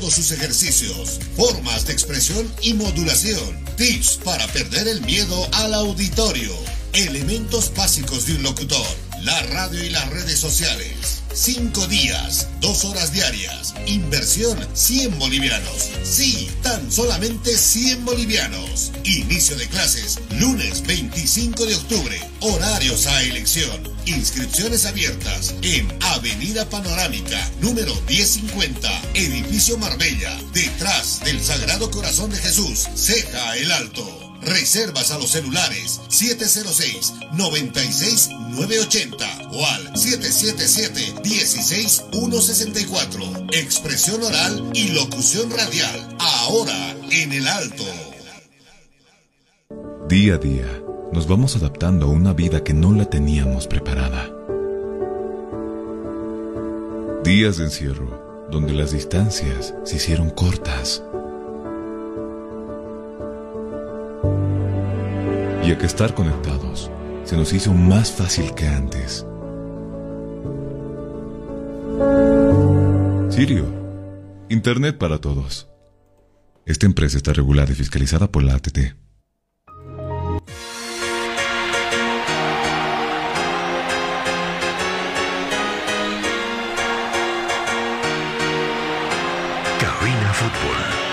todos sus ejercicios, formas de expresión y modulación, tips para perder el miedo al auditorio, elementos básicos de un locutor, la radio y las redes sociales. Cinco días, dos horas diarias, inversión 100 bolivianos. Sí, tan solamente 100 bolivianos. Inicio de clases, lunes 25 de octubre, horarios a elección. Inscripciones abiertas en Avenida Panorámica, número 1050, edificio Marbella, detrás del Sagrado Corazón de Jesús, Ceja el Alto. Reservas a los celulares 706-96-980 o al 777-16164. Expresión oral y locución radial. Ahora en el alto. Día a día nos vamos adaptando a una vida que no la teníamos preparada. Días de encierro donde las distancias se hicieron cortas y a que estar conectados se nos hizo más fácil que antes. Sirio, Internet para todos. Esta empresa está regulada y fiscalizada por la ATT. Cabina Fútbol.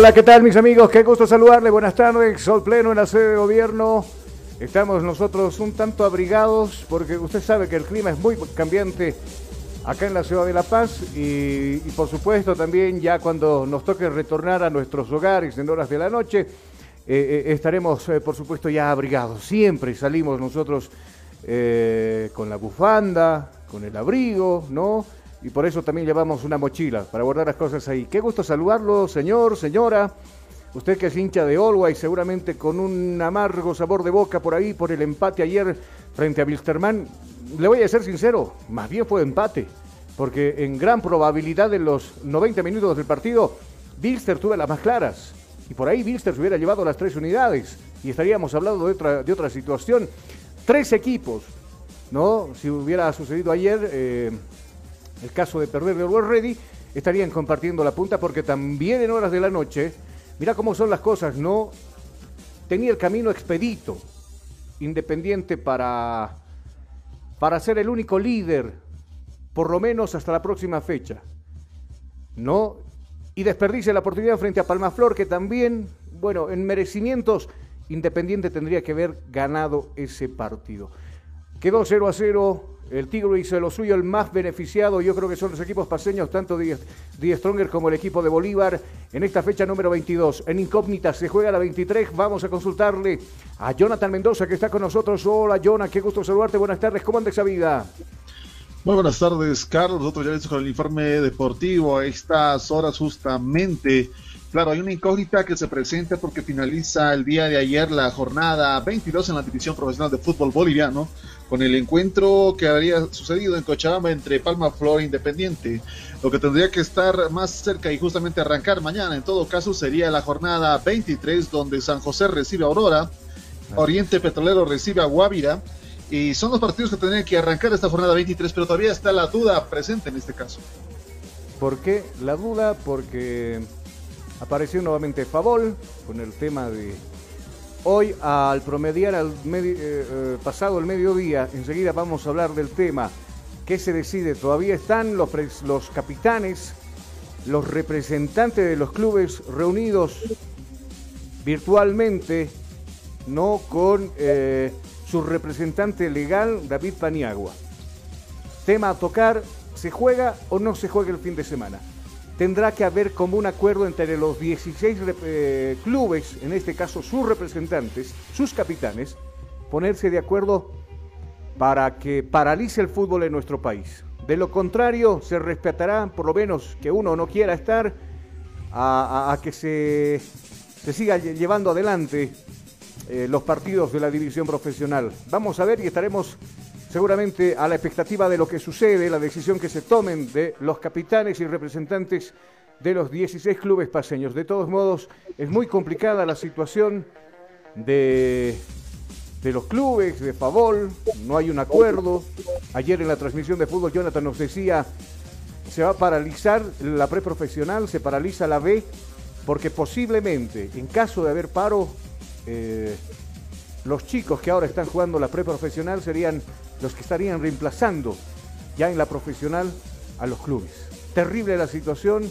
Hola, ¿qué tal mis amigos? Qué gusto saludarle. Buenas tardes. Sol pleno en la sede de gobierno. Estamos nosotros un tanto abrigados porque usted sabe que el clima es muy cambiante acá en la ciudad de La Paz y, por supuesto también ya cuando nos toque retornar a nuestros hogares en horas de la noche, eh, eh, estaremos eh, por supuesto ya abrigados. Siempre salimos nosotros con la bufanda, con el abrigo, ¿no? Y por eso también llevamos una mochila para guardar las cosas ahí. Qué gusto saludarlo, señor, señora. Usted que es hincha de Olwa y seguramente con un amargo sabor de boca por ahí por el empate ayer frente a Wilstermann. Le voy a ser sincero, más bien fue empate, porque en gran probabilidad de los 90 minutos del partido, Wilster tuvo las más claras. Y por ahí Wilster se hubiera llevado las tres unidades y estaríamos hablando de otra, de otra situación. Tres equipos, ¿no? Si hubiera sucedido ayer eh, el caso de perder de World Ready, estarían compartiendo la punta porque también en horas de la noche, mira cómo son las cosas, ¿no? Tenía el camino expedito, independiente para, para ser el único líder, por lo menos hasta la próxima fecha, ¿no? Y desperdicia la oportunidad frente a Palmaflor, que también, bueno, en merecimientos, Independiente tendría que haber ganado ese partido. Quedó 0 a 0. El Tigre hizo lo suyo, el más beneficiado. Yo creo que son los equipos paseños, tanto Die Stronger como el equipo de Bolívar, en esta fecha número 22. En incógnita se juega la 23. Vamos a consultarle a Jonathan Mendoza, que está con nosotros. Hola, Jonathan, qué gusto saludarte. Buenas tardes. ¿Cómo anda esa vida? Muy buenas tardes, Carlos. Nosotros ya listos con el informe deportivo a estas horas justamente. Claro, hay una incógnita que se presenta porque finaliza el día de ayer la jornada 22 en la División Profesional de Fútbol Boliviano con el encuentro que habría sucedido en Cochabamba entre Palma Flor e Independiente. Lo que tendría que estar más cerca y justamente arrancar mañana, en todo caso, sería la jornada 23 donde San José recibe a Aurora, Oriente Petrolero recibe a Guavira y son los partidos que tendrían que arrancar esta jornada 23, pero todavía está la duda presente en este caso. ¿Por qué la duda? Porque apareció nuevamente Favol con el tema de hoy al promediar al eh, eh, pasado el mediodía, enseguida vamos a hablar del tema. ¿Qué se decide? Todavía están los capitanes, los representantes de los clubes reunidos virtualmente, no con eh, su representante legal, David Paniagua. Tema a tocar, ¿se juega o no se juega el fin de semana? Tendrá que haber como un acuerdo entre los 16 rep- eh, clubes, en este caso sus representantes, sus capitanes, ponerse de acuerdo para que paralice el fútbol en nuestro país. De lo contrario, se respetará, por lo menos que uno no quiera estar, a, que se, se siga lle- llevando adelante eh, los partidos de la división profesional. Vamos a ver y estaremos seguramente a la expectativa de lo que sucede, la decisión que se tomen de los capitanes y representantes de los 16 clubes paseños. De todos modos, es muy complicada la situación de, de los clubes, de Favol, no hay un acuerdo. Ayer en la transmisión de fútbol Jonathan nos decía, se va a paralizar la preprofesional, se paraliza la B, porque posiblemente, en caso de haber paro, eh, los chicos que ahora están jugando la preprofesional serían los que estarían reemplazando ya en la profesional a los clubes. Terrible la situación.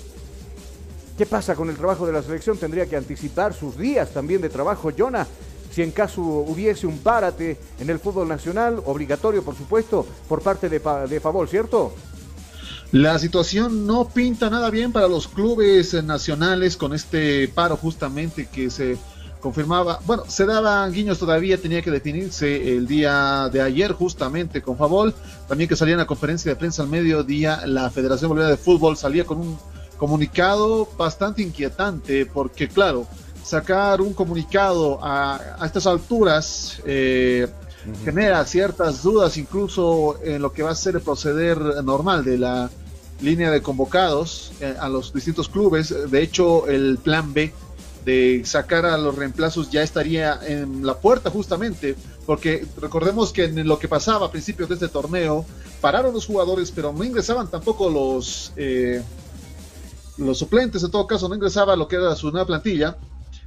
¿Qué pasa con el trabajo de la selección? Tendría que anticipar sus días también de trabajo, Jonah. Si en caso hubiese un párate en el fútbol nacional, obligatorio por supuesto, por parte de, de Favol, ¿cierto? La situación no pinta nada bien para los clubes eh, nacionales con este paro justamente que se confirmaba, bueno, se daban guiños todavía, tenía que definirse el día de ayer justamente con Favol, también que salía en la conferencia de prensa al mediodía, la Federación Boliviana de Fútbol salía con un comunicado bastante inquietante porque claro, sacar un comunicado a, a estas alturas eh, genera ciertas dudas incluso en lo que va a ser el proceder normal de la línea de convocados eh, a los distintos clubes. De hecho, el plan B de sacar a los reemplazos ya estaría en la puerta justamente, porque recordemos que en lo que pasaba a principios de este torneo, pararon los jugadores, pero no ingresaban tampoco los, eh, los suplentes, en todo caso, no ingresaba lo que era su nueva plantilla,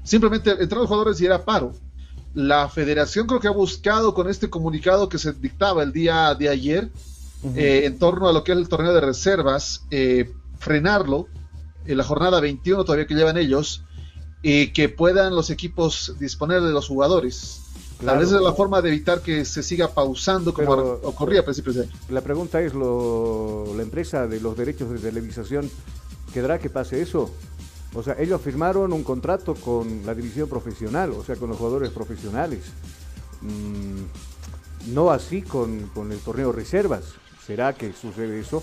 simplemente entraron los jugadores y era paro. La federación creo que ha buscado con este comunicado que se dictaba el día de ayer, eh, en torno a lo que es el torneo de reservas, eh, frenarlo en la jornada 21 todavía que llevan ellos, y que puedan los equipos disponer de los jugadores. Claro. Tal vez es la forma de evitar que se siga pausando como Pero- ocurría a principios de año. La pregunta es, lo- ¿la empresa de los derechos de televisación quedará que pase eso? O sea, ellos firmaron un contrato con la división profesional, o sea, con los jugadores profesionales. Mm, no así con, con el torneo reservas. ¿Será que sucede eso?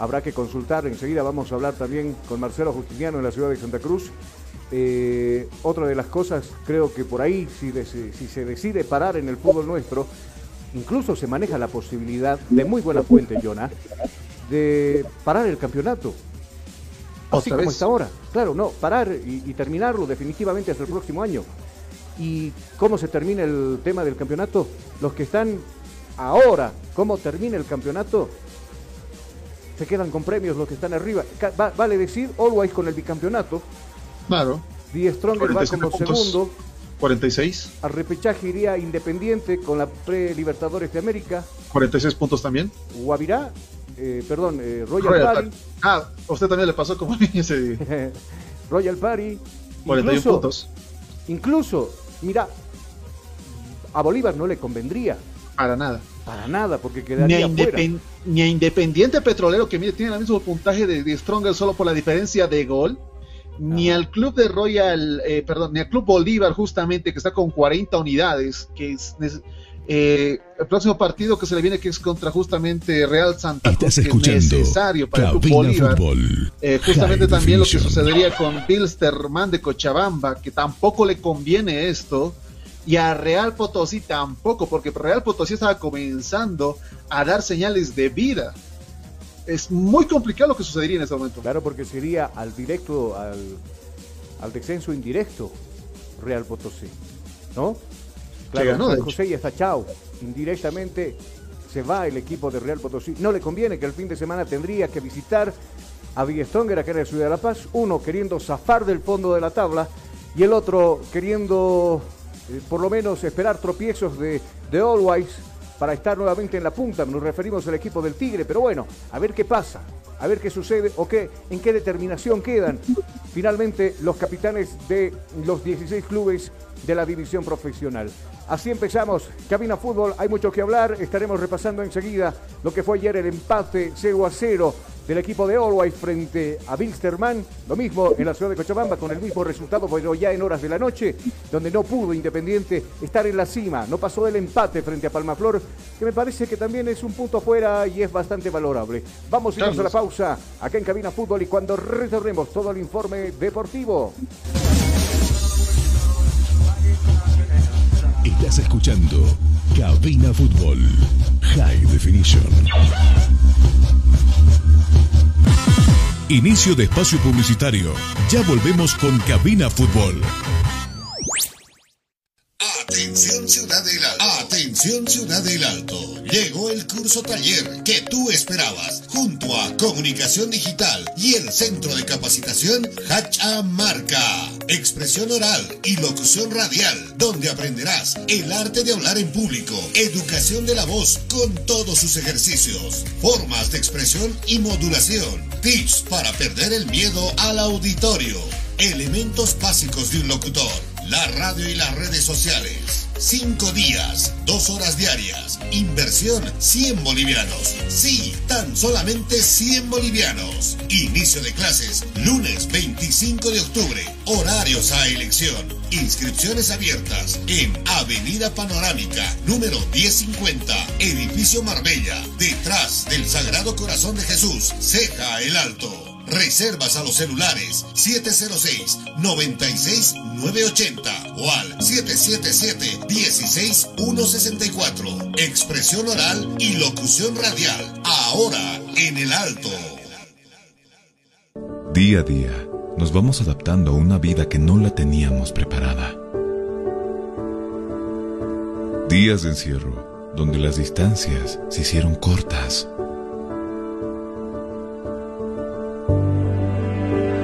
Habrá que consultar. Enseguida vamos a hablar también con Marcelo Justiniano en la ciudad de Santa Cruz. Eh, otra de las cosas, creo que por ahí, si, se decide parar en el fútbol nuestro, incluso se maneja la posibilidad de muy buena fuente, Jonah, de parar el campeonato. Así ¿Otra como está ahora. Claro, no, parar y, y terminarlo definitivamente hasta el próximo año. ¿Y cómo se termina el tema del campeonato? Los que están ahora, ¿cómo termina el campeonato? Se quedan con premios los que están arriba. Va- vale decir, Always con el bicampeonato, Claro, Die Stronger va 47 como puntos. segundo, 46, al repechaje iría Independiente con la pre-Libertadores de América, 46 puntos también. Guavirá, eh, perdón, eh, Royal, Royal Party, Party. Ah, a usted también le pasó como a mí ese Royal Party, 41 incluso, puntos. incluso, mira, a Bolívar no le convendría Para nada. Para nada porque Ni a, quedaría fuera. Independ- ni a Independiente Petrolero, que mire, tiene el mismo puntaje de, de Stronger solo por la diferencia de gol. Ni al club de Royal, eh, perdón, ni al club Bolívar, justamente, que está con 40 unidades, que es, Eh, el próximo partido que se le viene que es contra justamente Real Santa Cruz, que es necesario para el Fútbol. Eh, justamente también lo que sucedería con Bilsterman de Cochabamba, que tampoco le conviene esto, y a Real Potosí tampoco, porque Real Potosí estaba comenzando a dar señales de vida. Es muy complicado lo que sucedería en ese momento. Claro, porque sería al directo, al, al descenso indirecto Real Potosí, ¿no? Claro, ganó, José y está chao. Indirectamente se va el equipo de Real Potosí. No le conviene que el fin de semana tendría que visitar a Villestonguera, que era de Ciudad de la Paz. Uno queriendo zafar del fondo de la tabla y el otro queriendo eh, por lo menos esperar tropiezos de, de Always para estar nuevamente en la punta. Nos referimos al equipo del Tigre, pero bueno, a ver qué pasa, a ver qué sucede o qué, en qué determinación quedan finalmente los capitanes de los 16 clubes de la división profesional. Así empezamos. Cabina Fútbol, hay mucho que hablar. Estaremos repasando enseguida lo que fue ayer el empate 0 a 0 del equipo de Always frente a Bilsterman. Lo mismo en la ciudad de Cochabamba con el mismo resultado, pero ya en horas de la noche, donde no pudo Independiente estar en la cima. No pasó del empate frente a Palmaflor, que me parece que también es un punto afuera y es bastante valorable. Vamos a irnos a la pausa acá en Cabina Fútbol y cuando retornemos todo el informe deportivo. Estás escuchando Cabina Fútbol High Definition. Inicio de espacio publicitario. Ya volvemos con Cabina Fútbol. Atención Ciudad del Alto. Atención Ciudad del Alto. Llegó el curso taller que tú esperabas junto a Comunicación Digital y el Centro de Capacitación Hacha Marca. Expresión oral y locución radial, donde aprenderás el arte de hablar en público, educación de la voz con todos sus ejercicios, formas de expresión y modulación, tips para perder el miedo al auditorio, elementos básicos de un locutor la radio y las redes sociales. Cinco días, dos horas diarias. Inversión 100 bolivianos. Sí, tan solamente 100 bolivianos. Inicio de clases lunes 25 de octubre. Horarios a elección. Inscripciones abiertas en Avenida Panorámica, número 1050, Edificio Marbella, detrás del Sagrado Corazón de Jesús, Ceja el Alto. Reservas a los celulares 706-96980 o al 777-16164. Expresión oral y locución radial. Ahora en el alto. Día a día nos vamos adaptando a una vida que no la teníamos preparada. Días de encierro donde las distancias se hicieron cortas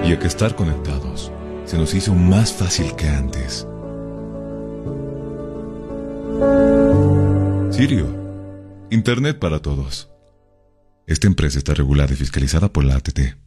y que estar conectados se nos hizo más fácil que antes. Sirio, Internet para todos. Esta empresa está regulada y fiscalizada por la ATT.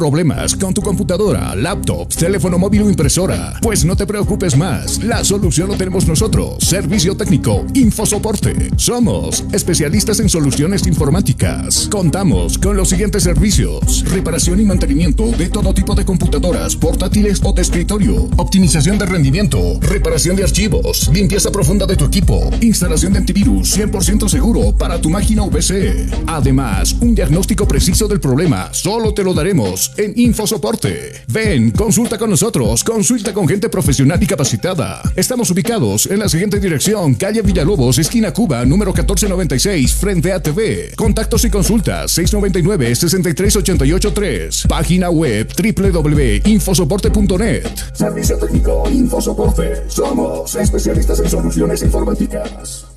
Problemas con tu computadora, laptop, teléfono móvil o impresora? Pues no te preocupes más, la solución lo tenemos nosotros. Servicio técnico, Infosoporte. Somos especialistas en soluciones informáticas. Contamos con los siguientes servicios: reparación y mantenimiento de todo tipo de computadoras, portátiles o de escritorio, optimización de rendimiento, reparación de archivos, limpieza profunda de tu equipo, instalación de antivirus 100% seguro para tu máquina VC. Además, un diagnóstico preciso del problema solo te lo daremos en InfoSoporte. Ven, consulta con nosotros, consulta con gente profesional y capacitada. Estamos ubicados en la siguiente dirección, calle Villalobos, esquina Cuba, número 1496, frente a TV. Contactos y consultas 699-63883. Página web www.infosoporte.net. Servicio técnico Infosoporte. Somos especialistas en soluciones informáticas.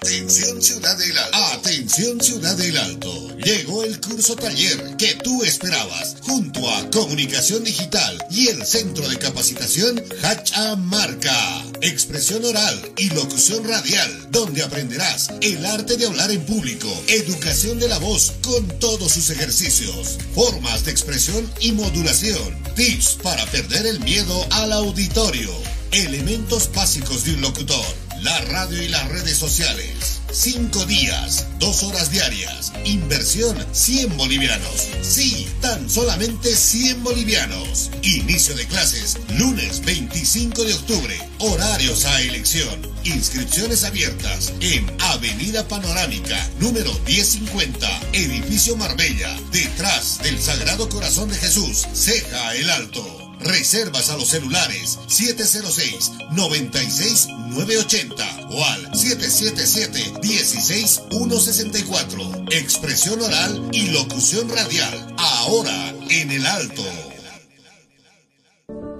Atención Ciudad del Alto. Atención Ciudad del Alto. Llegó el curso taller que tú esperabas junto a Comunicación Digital y el Centro de Capacitación Hacha Marca. Expresión oral y locución radial, donde aprenderás el arte de hablar en público, educación de la voz con todos sus ejercicios, formas de expresión y modulación, tips para perder el miedo al auditorio, elementos básicos de un locutor la radio y las redes sociales. Cinco días, dos horas diarias. Inversión 100 bolivianos. Sí, tan solamente 100 bolivianos. Inicio de clases lunes 25 de octubre. Horarios a elección. Inscripciones abiertas en Avenida Panorámica, número 1050, Edificio Marbella, detrás del Sagrado Corazón de Jesús, Ceja el Alto. Reservas a los celulares 706-96-980 o al 777-16164. Expresión oral y locución radial. Ahora en el alto.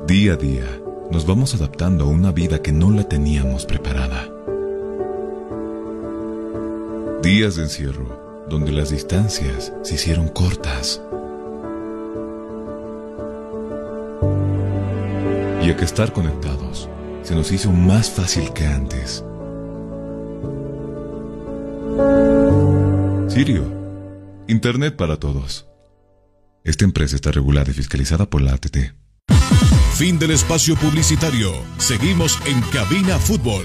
Día a día, nos vamos adaptando a una vida que no la teníamos preparada. Días de encierro, donde las distancias se hicieron cortas. Y que estar conectados se nos hizo más fácil que antes. Sirio, Internet para todos. Esta empresa está regulada y fiscalizada por la ATT. Fin del espacio publicitario. Seguimos en Cabina Fútbol.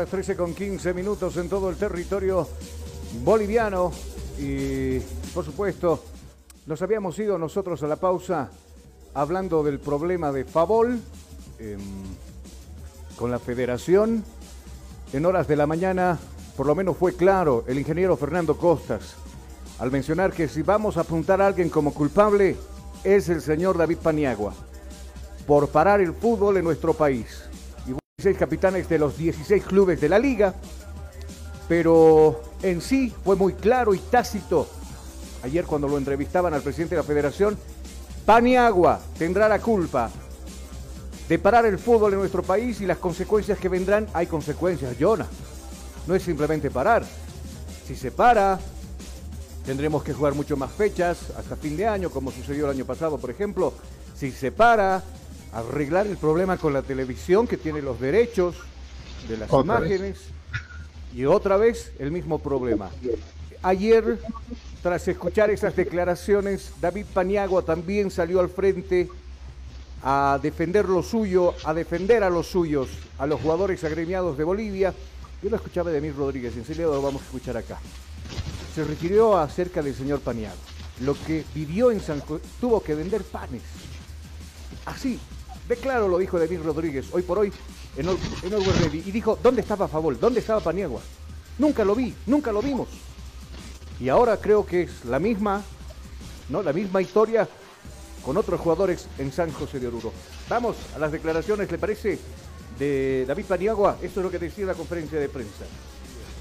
Las 13 con 15 minutos en todo el territorio boliviano. Y, por supuesto, nos habíamos ido nosotros a la pausa hablando del problema de Favol em, con la federación. En horas de la mañana, por lo menos fue claro el ingeniero Fernando Costas al mencionar que si vamos a apuntar a alguien como culpable, es el señor David Paniagua por parar el fútbol en nuestro país. Y 16 capitanes de los 16 clubes de la liga, pero en sí fue muy claro y tácito. Ayer cuando lo entrevistaban al presidente de la federación, Paniagua tendrá la culpa de parar el fútbol en nuestro país y las consecuencias que vendrán, hay consecuencias, Jonah. No es simplemente parar. Si se para, tendremos que jugar mucho más fechas hasta fin de año, como sucedió el año pasado, por ejemplo. Si se para, arreglar el problema con la televisión que tiene los derechos de las Otra imágenes y otra vez el mismo problema. Ayer, tras escuchar esas declaraciones, David Paniagua también salió al frente a defender lo suyo, a defender a los suyos, a los jugadores agremiados de Bolivia. Yo lo escuchaba de Emil Rodríguez, en serio lo vamos a escuchar acá. Se refirió acerca del señor Paniagua. Lo que vivió en San José, tuvo que vender panes. Así, de claro lo dijo David Rodríguez, hoy por hoy en, Ol- en Ready. Y dijo, ¿dónde estaba Favol? ¿Dónde estaba Paniagua? Nunca lo vi, nunca lo vimos. Y ahora creo que es la misma, ¿no? La misma historia con otros jugadores en San José de Oruro. Vamos a las declaraciones, ¿le parece? De David Paniagua. Esto es lo que decía la conferencia de prensa.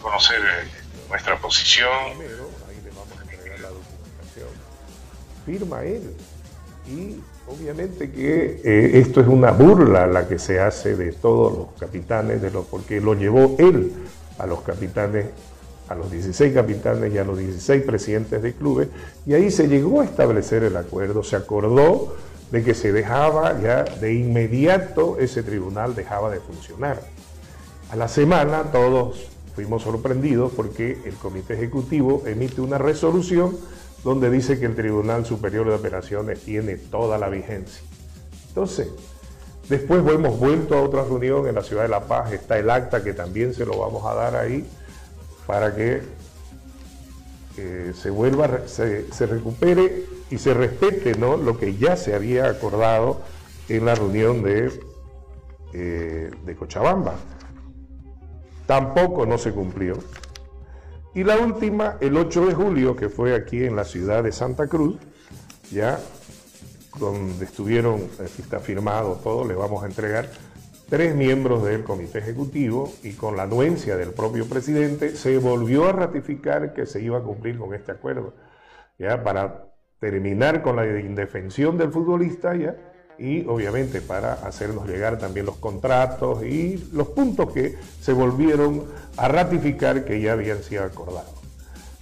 conocer eh, nuestra posición. Primero, ahí le vamos a entregar la documentación. Firma él. Y obviamente que eh, esto es una burla la que se hace de todos los capitanes, de porque lo llevó él a los capitanes, a los 16 capitanes y a los 16 presidentes de clubes, y ahí se llegó a establecer el acuerdo, se acordó de que se dejaba ya de inmediato ese tribunal dejaba de funcionar. A la semana todos fuimos sorprendidos porque el Comité Ejecutivo emite una resolución donde dice que el Tribunal Superior de Operaciones tiene toda la vigencia. Entonces, después hemos vuelto a otra reunión en la ciudad de La Paz, está el acta que también se lo vamos a dar ahí para que eh, se vuelva, se, se recupere y se respete ¿no? lo que ya se había acordado en la reunión de, eh, de Cochabamba tampoco no se cumplió. Y la última, el 8 de julio, que fue aquí en la ciudad de Santa Cruz, ya donde estuvieron, aquí está firmado todo, le vamos a entregar tres miembros del comité ejecutivo y con la anuencia del propio presidente se volvió a ratificar que se iba a cumplir con este acuerdo, ya para terminar con la indefensión del futbolista, ya y obviamente para hacernos llegar también los contratos y los puntos que se volvieron a ratificar que ya habían sido acordados.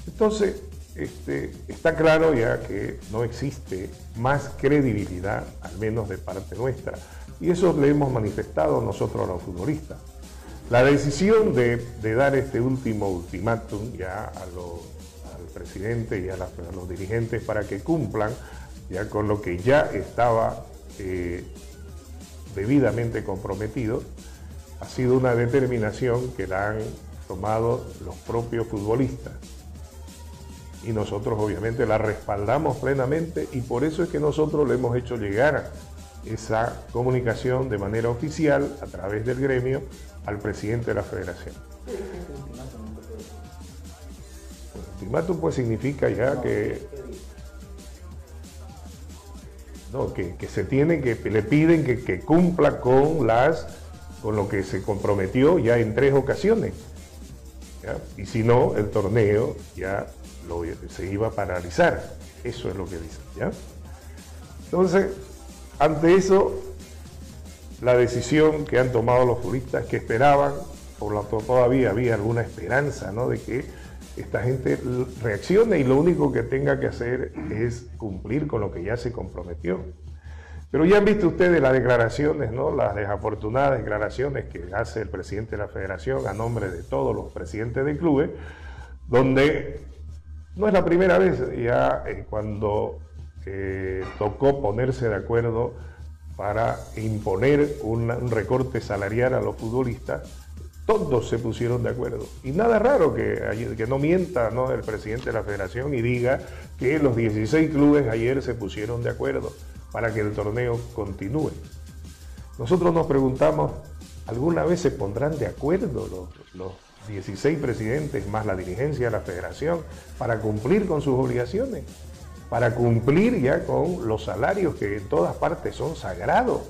Entonces, este, está claro ya que no existe más credibilidad, al menos de parte nuestra. Y eso le hemos manifestado nosotros a los futbolistas. La decisión de, dar este último ultimátum ya al presidente y a, los dirigentes para que cumplan ya con lo que ya estaba eh, debidamente comprometido, ha sido una determinación que la han tomado los propios futbolistas. Y nosotros obviamente la respaldamos plenamente y por eso es que nosotros le hemos hecho llegar esa comunicación de manera oficial a través del gremio al presidente de la federación. Ultimátum pues significa ya que no, que, se tiene que le piden que, que, cumpla con las con lo que se comprometió ya en tres ocasiones. Y si no, el torneo ya se iba a paralizar. Eso es lo que dice. ¿ya? Entonces, ante eso, la decisión que han tomado los juristas que esperaban, por lo tanto todavía había alguna esperanza ¿no? de que esta gente reaccione y lo único que tenga que hacer es cumplir con lo que ya se comprometió. Pero ya han visto ustedes las declaraciones, ¿no? las desafortunadas declaraciones que hace el presidente de la federación a nombre de todos los presidentes del club, donde no es la primera vez ya eh, cuando eh, tocó ponerse de acuerdo para imponer un recorte salarial a los futbolistas, todos se pusieron de acuerdo. Y nada raro que, no mienta el presidente de la federación y diga que los 16 clubes ayer se pusieron de acuerdo para que el torneo continúe. Nosotros nos preguntamos, ¿alguna vez se pondrán de acuerdo los, los 16 presidentes más la dirigencia de la federación para cumplir con sus obligaciones? Para cumplir ya con los salarios que en todas partes son sagrados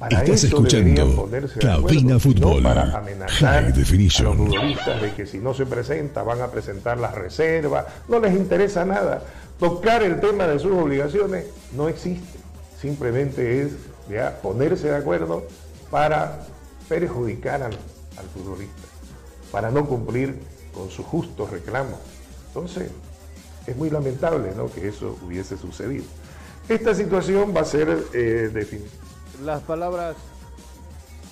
para Estás escuchando Cabina Fútbol. No para amenazar a los futbolistas de que si no se presenta van a presentar las reservas. No les interesa nada. Tocar el tema de sus obligaciones no existe. Simplemente es ya ponerse de acuerdo para perjudicar al, al futbolista, para no cumplir con sus justos reclamos. Entonces, es muy lamentable ¿no? que eso hubiese sucedido. Esta situación va a ser eh, definitiva las palabras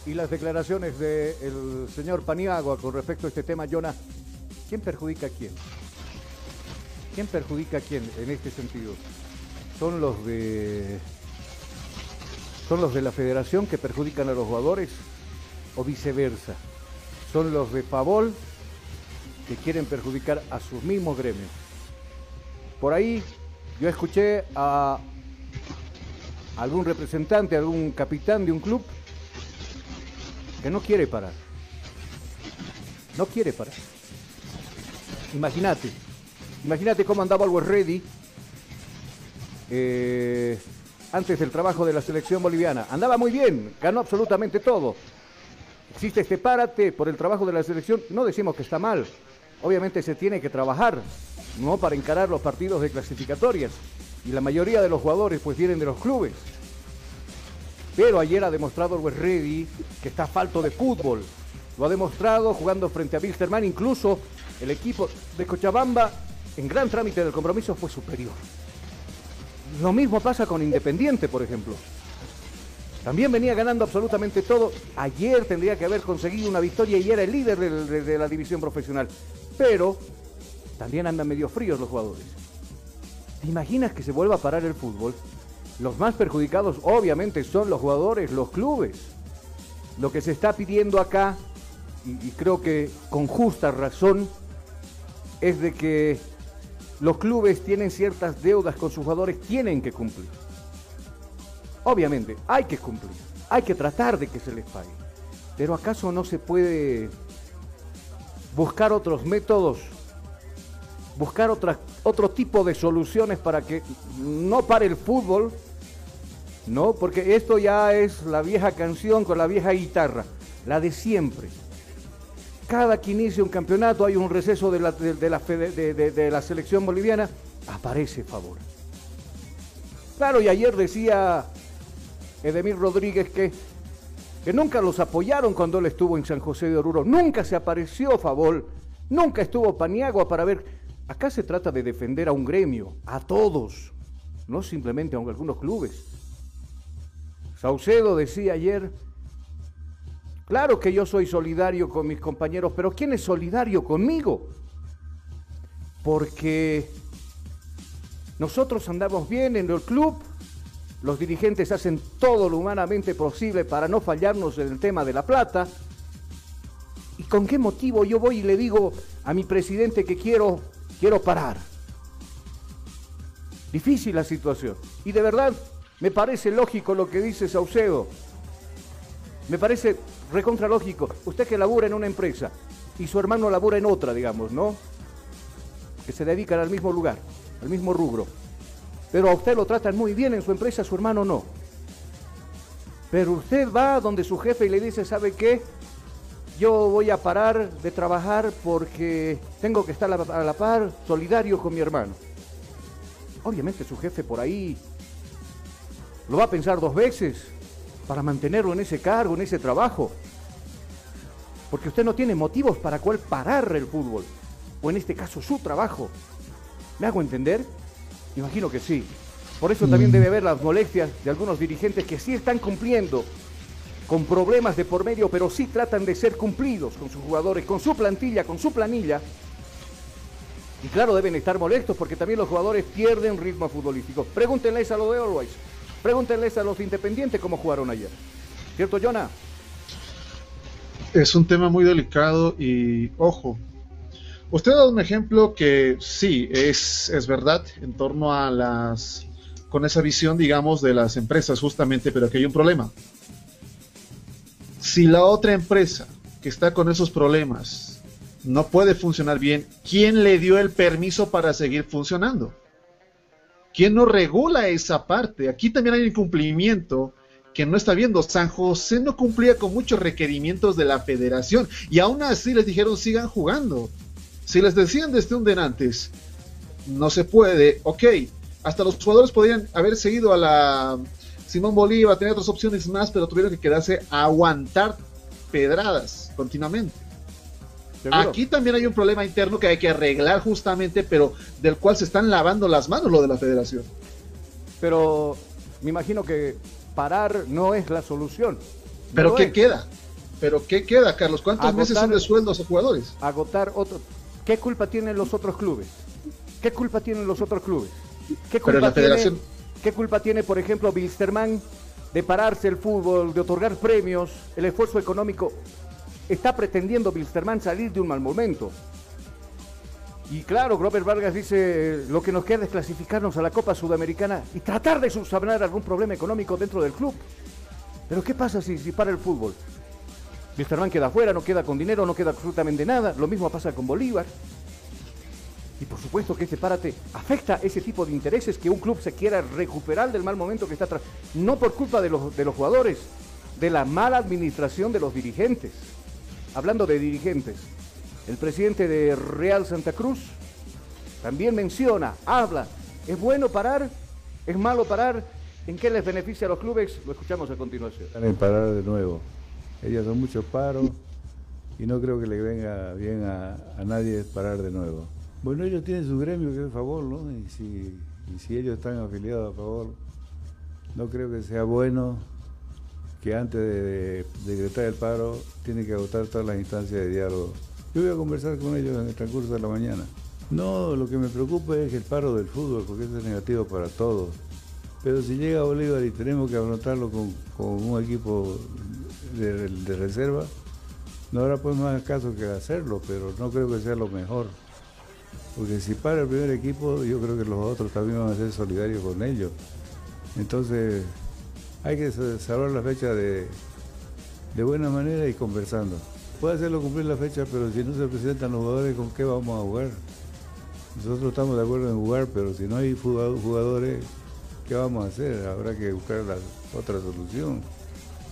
y las declaraciones del señor Paniagua con respecto a este tema, Jonah, ¿quién perjudica a quién? ¿Quién perjudica a quién en este sentido? ¿Son los de son los de la federación que perjudican a los jugadores o viceversa? ¿Son los de Favol que quieren perjudicar a sus mismos gremios? Por ahí yo escuché a algún representante, algún capitán de un club que no quiere parar. No quiere parar. Imagínate, imagínate cómo andaba Always Ready eh, antes del trabajo de la selección boliviana. Andaba muy bien, ganó absolutamente todo. Existe este párate por el trabajo de la selección. No decimos que está mal. Obviamente se tiene que trabajar, no para encarar los partidos de clasificatorias y la mayoría de los jugadores pues vienen de los clubes. Pero ayer ha demostrado West Ready que está falto de fútbol. Lo ha demostrado jugando frente a Wilstermann. Incluso el equipo de Cochabamba en gran trámite del compromiso fue superior. Lo mismo pasa con Independiente, por ejemplo. También venía ganando absolutamente todo. Ayer tendría que haber conseguido una victoria y era el líder de, de la división profesional. Pero también andan medio fríos los jugadores. ¿Te imaginas que se vuelva a parar el fútbol? Los más perjudicados obviamente son los jugadores, los clubes. Lo que se está pidiendo acá, y, creo que con justa razón, es de que los clubes tienen ciertas deudas con sus jugadores, tienen que cumplir. Obviamente, hay que cumplir, hay que tratar de que se les pague. Pero ¿acaso no se puede buscar otros métodos buscar otro tipo de soluciones para que no pare el fútbol, ¿no? Porque esto ya es la vieja canción con la vieja guitarra, la de siempre. Cada que inicia un campeonato hay un receso de la, de, la, selección boliviana, aparece favor. Claro, y ayer decía Edemir Rodríguez que, que nunca los apoyaron cuando él estuvo en San José de Oruro, nunca se apareció Favol, nunca estuvo Paniagua para ver Acá se trata de defender a un gremio, a todos, no simplemente a algunos clubes. Saucedo decía ayer, claro que yo soy solidario con mis compañeros, pero ¿quién es solidario conmigo? Porque nosotros andamos bien en el club, los dirigentes hacen todo lo humanamente posible para no fallarnos en el tema de la plata. ¿Y con qué motivo yo voy y le digo a mi presidente que quiero, quiero parar? Difícil la situación. Y de verdad, me parece lógico lo que dice Saucedo. Me parece recontra lógico. Usted que labura en una empresa y su hermano labura en otra, digamos, ¿no? Que se dedican al mismo lugar, al mismo rubro. Pero a usted lo tratan muy bien en su empresa, a su hermano no. Pero usted va donde su jefe y le dice, ¿sabe qué? Yo voy a parar de trabajar porque tengo que estar a la par, solidario con mi hermano. Obviamente su jefe por ahí lo va a pensar dos veces para mantenerlo en ese cargo, en ese trabajo. Porque usted no tiene motivos para cuál parar el fútbol. O en este caso su trabajo. ¿Me hago entender? Imagino que sí. Por eso también debe haber las molestias de algunos dirigentes que sí están cumpliendo con problemas de por medio, pero sí tratan de ser cumplidos con sus jugadores, con su plantilla, con su planilla. Y claro, deben estar molestos porque también los jugadores pierden ritmo futbolístico. Pregúntenles a los de Always, pregúntenles a los independientes cómo jugaron ayer. ¿Cierto, Jonah? Es un tema muy delicado y ojo, Usted ha dado un ejemplo que sí, es, es verdad, en torno a las. con esa visión, digamos, de las empresas, justamente, pero aquí hay un problema. Si la otra empresa que está con esos problemas no puede funcionar bien, ¿quién le dio el permiso para seguir funcionando? ¿Quién no regula esa parte? Aquí también hay incumplimiento que no está viendo. San José no cumplía con muchos requerimientos de la federación y aún así les dijeron sigan jugando. Si les decían desde un antes, no se puede, ok, hasta los jugadores podrían haber seguido a la Simón Bolívar, tener otras opciones más, pero tuvieron que quedarse a aguantar pedradas continuamente. Aquí también hay un problema interno que hay que arreglar justamente, pero del cual se están lavando las manos lo de la federación. Pero me imagino que parar no es la solución. ¿Pero qué queda? ¿Pero qué queda, Carlos? ¿Cuántos meses son de sueldos a jugadores? Agotar otro. ¿Qué culpa tienen los otros clubes? ¿Qué culpa tienen los otros clubes? ¿Qué culpa, tiene, ¿qué culpa tiene, por ejemplo, Bilsterman de pararse el fútbol, de otorgar premios, el esfuerzo económico? Está pretendiendo Bilsterman salir de un mal momento. Y claro, Robert Vargas dice, lo que nos queda es clasificarnos a la Copa Sudamericana y tratar de subsanar algún problema económico dentro del club. Pero ¿qué pasa si, si para el fútbol? Wilstermann queda afuera, no queda con dinero, no queda absolutamente nada. Lo mismo pasa con Bolívar. Y por supuesto que este párate afecta ese tipo de intereses que un club se quiera recuperar del mal momento que está atrás. No por culpa de los, de los jugadores, de la mala administración de los dirigentes. Hablando de dirigentes, el presidente de Real Santa Cruz también menciona, habla, ¿es bueno parar? ¿Es malo parar? ¿En qué les beneficia a los clubes? Lo escuchamos a continuación. En parar de nuevo. Ellos son muchos paros y no creo que le venga bien a, nadie parar de nuevo. Bueno, ellos tienen su gremio que es favor, ¿no? Y si, ellos están afiliados a favor, no creo que sea bueno que antes de, decretar el paro tienen que agotar todas las instancias de diálogo. Yo voy a conversar con ellos en el transcurso de la mañana. No, lo que me preocupa es el paro del fútbol, porque eso es negativo para todos. Pero si llega Bolívar y tenemos que afrontarlo con, un equipo de, reserva, no habrá pues más caso que hacerlo, pero no creo que sea lo mejor. Porque si para el primer equipo, yo creo que los otros también van a ser solidarios con ellos. Entonces, hay que salvar la fecha de, de buena manera y conversando. Puede hacerlo cumplir la fecha, pero si no se presentan los jugadores, ¿con qué vamos a jugar? Nosotros estamos de acuerdo en jugar, pero si no hay jugadores, ¿qué vamos a hacer? Habrá que buscar la otra solución.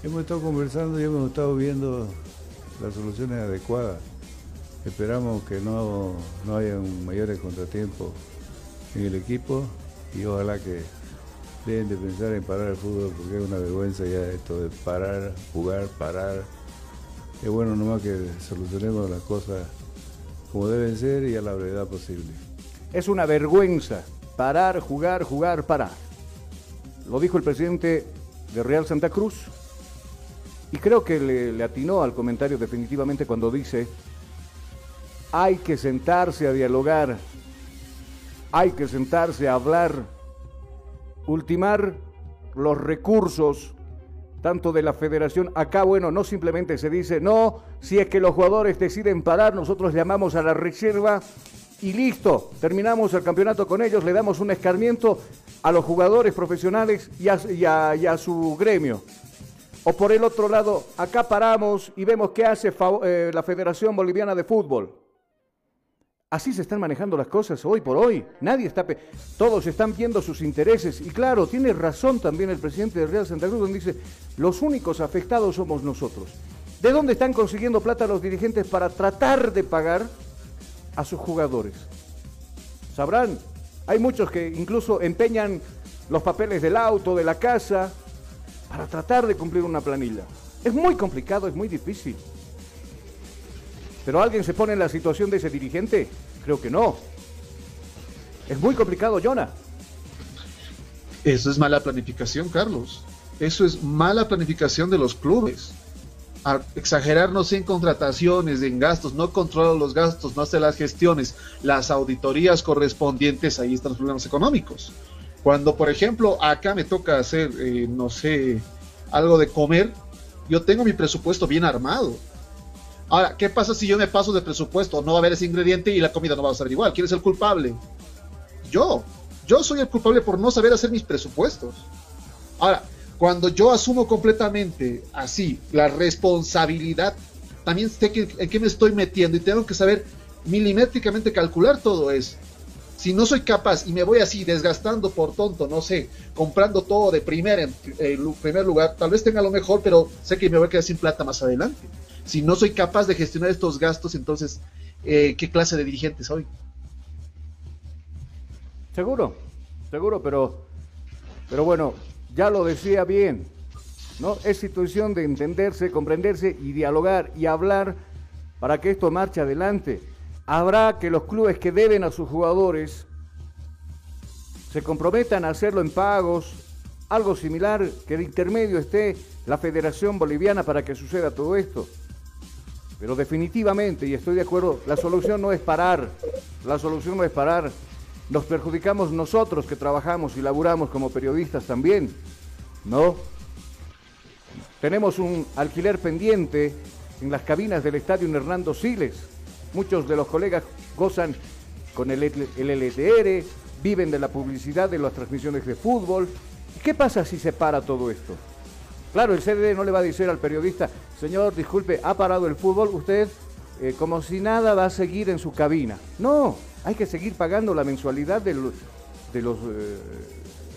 Hemos estado conversando y hemos estado viendo las soluciones adecuadas. Esperamos que no, no haya mayores contratiempos en el equipo y ojalá que dejen de pensar en parar el fútbol porque es una vergüenza ya esto de parar, jugar, parar. Es bueno nomás que solucionemos las cosas como deben ser y a la brevedad posible. Es una vergüenza parar, jugar, jugar, parar. Lo dijo el presidente de Real Santa Cruz y creo que le, le atinó al comentario definitivamente cuando dice, hay que sentarse a dialogar, hay que sentarse a hablar, ultimar los recursos tanto de la federación. Acá, bueno, no simplemente se dice, no, si es que los jugadores deciden parar, nosotros llamamos a la reserva y listo, terminamos el campeonato con ellos, le damos un escarmiento a los jugadores profesionales y a, su gremio. O por el otro lado, acá paramos y vemos qué hace eh, la Federación Boliviana de Fútbol. Así se están manejando las cosas hoy por hoy. Nadie está. pe- Todos están viendo sus intereses. Y claro, tiene razón también el presidente de Real Santa Cruz, donde dice: los únicos afectados somos nosotros. ¿De dónde están consiguiendo plata los dirigentes para tratar de pagar a sus jugadores? Sabrán, hay muchos que incluso empeñan los papeles del auto, de la casa, para tratar de cumplir una planilla. Es muy complicado, es muy difícil. ¿Pero alguien se pone en la situación de ese dirigente? Creo que no. Es muy complicado, Jonah. Eso es mala planificación, Carlos. Eso es mala planificación de los clubes. Exagerarnos en contrataciones, en gastos, no controla los gastos, no hace las gestiones, las auditorías correspondientes, ahí están los problemas económicos. Cuando, por ejemplo, acá me toca hacer, eh, no sé, algo de comer, yo tengo mi presupuesto bien armado. Ahora, ¿qué pasa si yo me paso de presupuesto? No va a haber ese ingrediente y la comida no va a saber igual. ¿Quién es el culpable? Yo. Yo soy el culpable por no saber hacer mis presupuestos. Ahora, cuando yo asumo completamente así la responsabilidad, también sé que, en qué me estoy metiendo y tengo que saber milimétricamente calcular todo eso. Si no soy capaz y me voy así desgastando por tonto, no sé, comprando todo de primer, primer lugar, tal vez tenga lo mejor, pero sé que me voy a quedar sin plata más adelante. Si no soy capaz de gestionar estos gastos, entonces, eh, ¿qué clase de dirigente soy? Seguro, seguro, pero, pero bueno, ya lo decía bien, ¿no? Es situación de entenderse, comprenderse y dialogar y hablar para que esto marche adelante. Habrá que los clubes que deben a sus jugadores se comprometan a hacerlo en pagos, algo similar, que de intermedio esté la Federación Boliviana para que suceda todo esto. Pero definitivamente, y estoy de acuerdo, la solución no es parar, la solución no es parar. Nos perjudicamos nosotros que trabajamos y laburamos como periodistas también, ¿no? Tenemos un alquiler pendiente en las cabinas del estadio Hernando Siles. Muchos de los colegas gozan con el, LTR, viven de la publicidad de las transmisiones de fútbol. ¿Y ¿Qué pasa si se para todo esto? Claro, el CDD no le va a decir al periodista, señor, disculpe, ha parado el fútbol, usted eh, como si nada va a seguir en su cabina. No, hay que seguir pagando la mensualidad de, lo- de los... eh,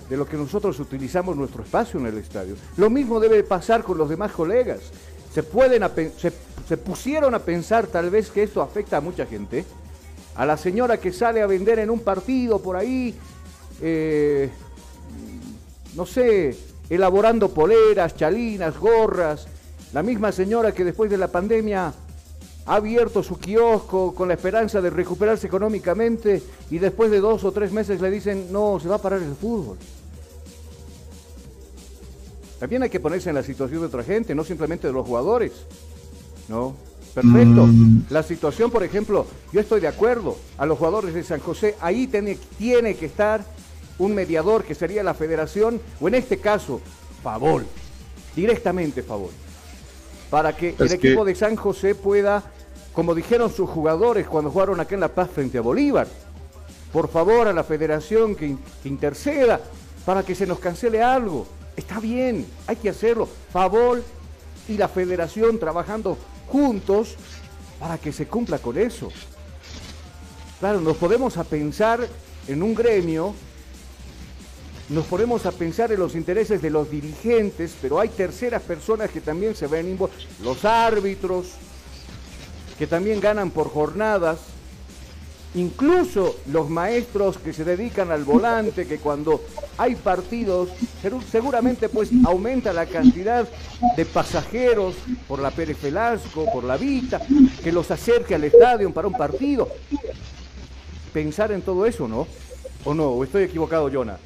de lo que nosotros utilizamos nuestro espacio en el estadio. Lo mismo debe pasar con los demás colegas. Se, pueden se, se pusieron a pensar tal vez que esto afecta a mucha gente. A la señora que sale a vender en un partido por ahí, eh, no sé, elaborando poleras, chalinas, gorras. La misma señora que después de la pandemia ha abierto su kiosco con la esperanza de recuperarse económicamente y después de dos o tres meses le dicen, no, se va a parar el fútbol. También hay que ponerse en la situación de otra gente, no simplemente de los jugadores. ¿No? Perfecto. La situación, por ejemplo, yo estoy de acuerdo a los jugadores de San José, ahí tiene, tiene que estar un mediador que sería la federación, o en este caso, Favor, directamente Favor, para que el que- equipo de San José pueda, como dijeron sus jugadores cuando jugaron acá en La Paz frente a Bolívar, por favor a la federación que, que interceda para que se nos cancele algo. Está bien, hay que hacerlo. Favor y la federación trabajando juntos para que se cumpla con eso. Claro, nos podemos a pensar en un gremio, nos ponemos a pensar en los intereses de los dirigentes, pero hay terceras personas que también se ven involucradas, los árbitros, que también ganan por jornadas, incluso los maestros que se dedican al volante, que cuando hay partidos, seguramente pues aumenta la cantidad de pasajeros por la Pérez Velasco, por la Vita, que los acerque al estadio para un partido. pensar en todo eso, ¿no? ¿O no? ¿O estoy equivocado, Jonah?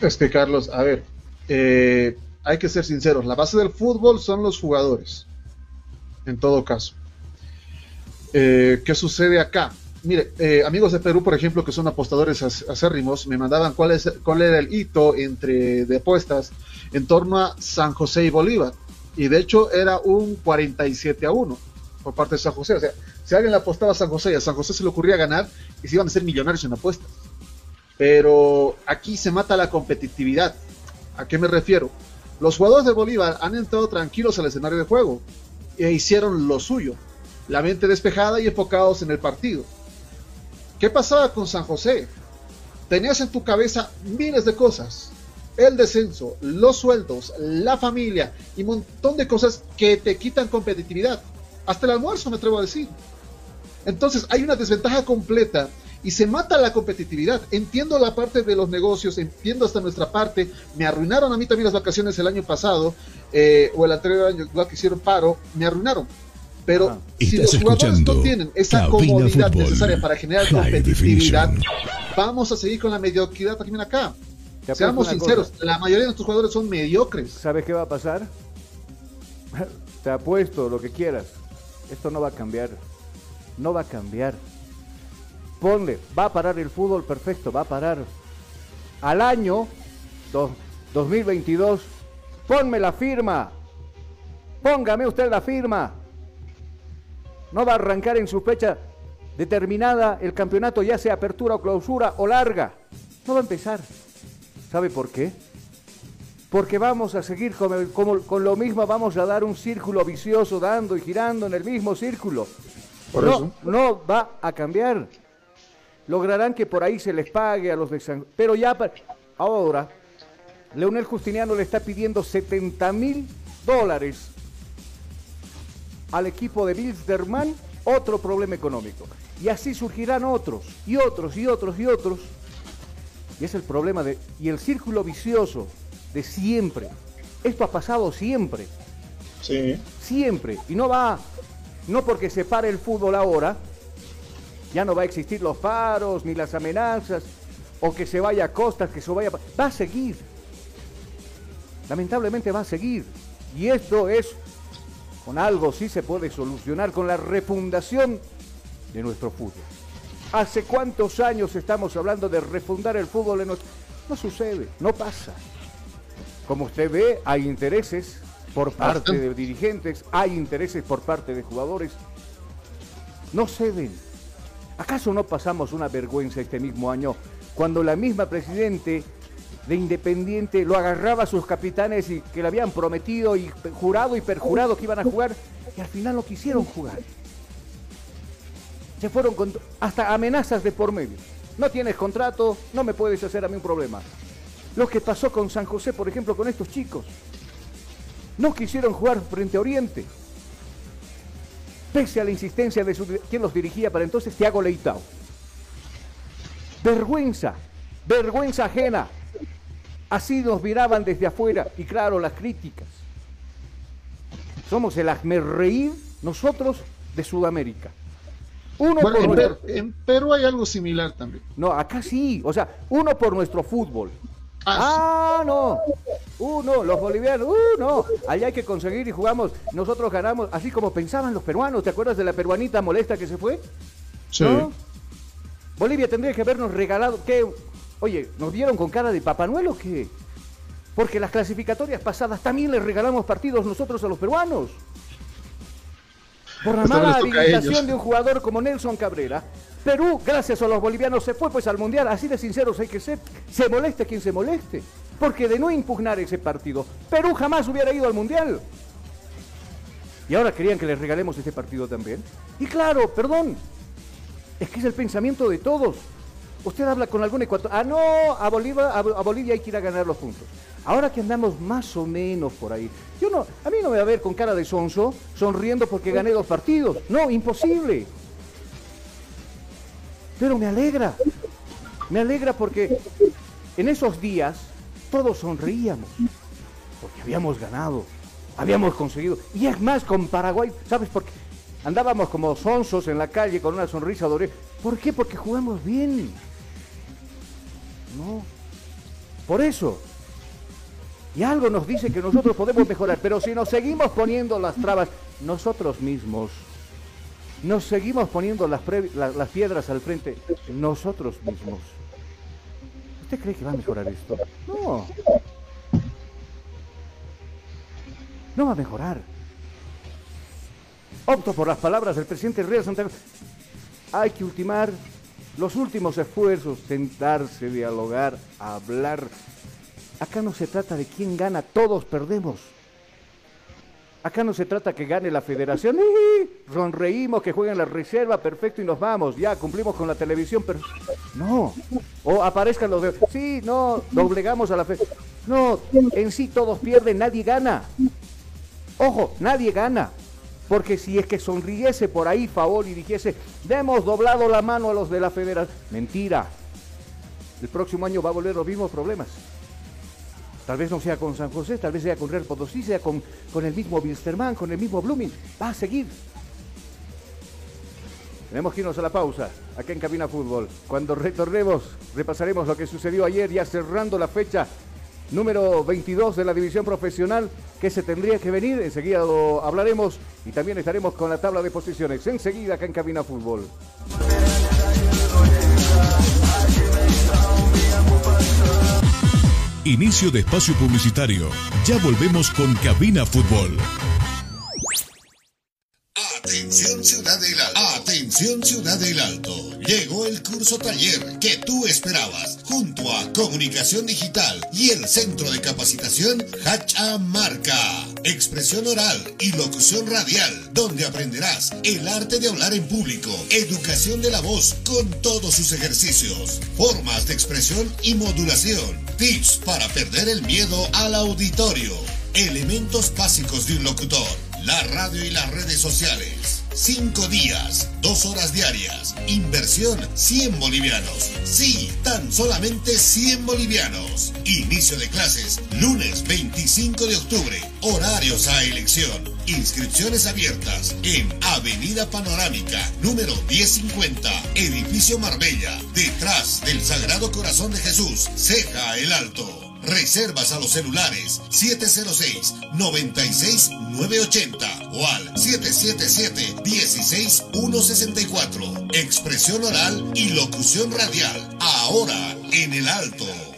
Es que, Carlos, a ver, eh, hay que ser sinceros. La base del fútbol son los jugadores. En todo caso. Eh, ¿Qué sucede acá? Mire, eh, amigos de Perú, por ejemplo, que son apostadores ac- acérrimos, me mandaban cuál, es, cuál era el hito entre de apuestas en torno a San José y Bolívar. Y de hecho era un 47 a 1 por parte de San José. O sea, si alguien le apostaba a San José y a San José se le ocurría ganar, y se iban a ser millonarios en apuestas. Pero aquí se mata la competitividad. ¿A qué me refiero? Los jugadores de Bolívar han entrado tranquilos al escenario de juego e hicieron lo suyo, la mente despejada y enfocados en el partido. ¿Qué pasaba con San José? Tenías en tu cabeza miles de cosas. El descenso, los sueldos, la familia y un montón de cosas que te quitan competitividad. Hasta el almuerzo me atrevo a decir. Entonces hay una desventaja completa y se mata la competitividad. Entiendo la parte de los negocios, entiendo hasta nuestra parte. Me arruinaron a mí también las vacaciones el año pasado eh, o el anterior año, igual que hicieron paro, me arruinaron. Pero si Estás los jugadores no tienen esa comodidad Fútbol, necesaria para generar competitividad, Definition. vamos a seguir con la mediocridad también acá. Seamos sinceros, cosa. la mayoría de nuestros jugadores son mediocres. ¿Sabes qué va a pasar? Te apuesto lo que quieras. Esto no va a cambiar. No va a cambiar. Ponle, va a parar el fútbol perfecto, va a parar. Al año do- 2022, ponme la firma. Póngame usted la firma. No va a arrancar en su fecha determinada el campeonato, ya sea apertura o clausura o larga. No va a empezar. ¿Sabe por qué? Porque vamos a seguir con lo mismo, vamos a dar un círculo vicioso, dando y girando en el mismo círculo. Por no, eso. no va a cambiar. Lograrán que por ahí se les pague a los de San... Pero ya, ahora, Leonel Justiniano le está pidiendo 70 mil dólares al equipo de Bilderman, otro problema económico. Y así surgirán otros, y otros, y otros, y otros. Y es el problema de. Y el círculo vicioso de siempre. Esto ha pasado siempre. Sí. Siempre. Y no va. No porque se pare el fútbol ahora. Ya no va a existir los paros, ni las amenazas. O que se vaya a costas, que se vaya. Va a seguir. Lamentablemente va a seguir. Y esto es. Con algo sí se puede solucionar. Con la refundación de nuestro fútbol. ¿Hace cuántos años estamos hablando de refundar el fútbol en nuestro... No sucede, no pasa. Como usted ve, hay intereses por parte de dirigentes, hay intereses por parte de jugadores. No ceden. ¿Acaso no pasamos una vergüenza este mismo año cuando la misma presidente de Independiente lo agarraba a sus capitanes y que le habían prometido y jurado y perjurado que iban a jugar y al final no quisieron jugar? Se fueron hasta amenazas de por medio. No tienes contrato, no me puedes hacer a mí un problema. Lo que pasó con San José, por ejemplo, con estos chicos. No quisieron jugar frente a Oriente. Pese a la insistencia de su, quien los dirigía para entonces, Tiago Leitao. Vergüenza, vergüenza ajena. Así nos miraban desde afuera y claro, las críticas. Somos el reír nosotros de Sudamérica. Uno Bueno, por en, nuestro- en Perú hay algo similar también. No, acá sí. O sea, uno por nuestro fútbol. Ah, no. Uno, los bolivianos. Uh, no. Allá hay que conseguir y jugamos. Nosotros ganamos, así como pensaban los peruanos. ¿Te acuerdas de la peruanita molesta que se fue? Sí. ¿No? Bolivia tendría que habernos regalado. ¿Qué? Oye, ¿nos dieron con cara de Papá Noel o qué? Porque las clasificatorias pasadas también les regalamos partidos nosotros a los peruanos. Por la mala habilitación de un jugador como Nelson Cabrera, Perú, gracias a los bolivianos, se fue pues al Mundial. Así de sinceros hay que ser. Se moleste quien se moleste. Porque de no impugnar ese partido, Perú jamás hubiera ido al Mundial. Y ahora querían que les regalemos este partido también. Y claro, perdón, es que es el pensamiento de todos. Usted habla con algún ecuatoriano. Ah, no, a Bolivia, a, Bolivia hay que ir a ganar los puntos. Ahora que andamos más o menos por ahí. Yo no, a mí no me va a ver con cara de sonso, sonriendo porque gané dos partidos. No, imposible. Pero me alegra. Me alegra porque en esos días todos sonreíamos. Porque habíamos ganado. Habíamos conseguido. Y es más, con Paraguay, ¿sabes por qué? Andábamos como sonsos en la calle con una sonrisa de oreja. ¿Por qué? Porque jugamos bien. No. Por eso. Y algo nos dice que nosotros podemos mejorar, pero si nos seguimos poniendo las trabas nosotros mismos, nos seguimos poniendo las, piedras al frente nosotros mismos. ¿Usted cree que va a mejorar esto? No. No va a mejorar. Opto por las palabras del presidente Ríos Santander. Hay que ultimar los últimos esfuerzos, sentarse, dialogar, hablar. Acá no se trata de quién gana, todos perdemos. Acá no se trata que gane la federación. Sonreímos, que jueguen la reserva, perfecto, y nos vamos. Ya cumplimos con la televisión, pero. No. O aparezcan los de. Sí, no, doblegamos a la federación. No, en sí todos pierden, nadie gana. Ojo, nadie gana. Porque si es que sonriese por ahí favor y dijese, demos doblado la mano a los de la federación. Mentira. El próximo año va a volver los mismos problemas. Tal vez no sea con San José, tal vez sea con Real Potosí, sea con, con el mismo Wilstermann, con el mismo Blooming. Va a seguir. Tenemos que irnos a la pausa, acá en Cabina Fútbol. Cuando retornemos, repasaremos lo que sucedió ayer, ya cerrando la fecha número 22 de la división profesional que se tendría que venir. Enseguida lo hablaremos y también estaremos con la tabla de posiciones. Enseguida acá en Cabina Fútbol. Inicio de espacio publicitario. Ya volvemos con Cabina Fútbol. Atención Ciudad del Alto. Atención Ciudad del Alto. Llegó el curso taller que tú esperabas junto a Comunicación Digital y el Centro de Capacitación Hacha Marca. Expresión oral y locución radial, donde aprenderás el arte de hablar en público, educación de la voz con todos sus ejercicios, formas de expresión y modulación, tips para perder el miedo al auditorio, elementos básicos de un locutor la radio y las redes sociales. Cinco días, dos horas diarias. Inversión 100 bolivianos. Sí, tan solamente 100 bolivianos. Inicio de clases lunes 25 de octubre. Horarios a elección. Inscripciones abiertas en Avenida Panorámica, número 1050, Edificio Marbella, detrás del Sagrado Corazón de Jesús, Ceja el Alto. Reservas a los celulares 706-96-980 o al 777-16164. Expresión oral y locución radial. Ahora en el alto.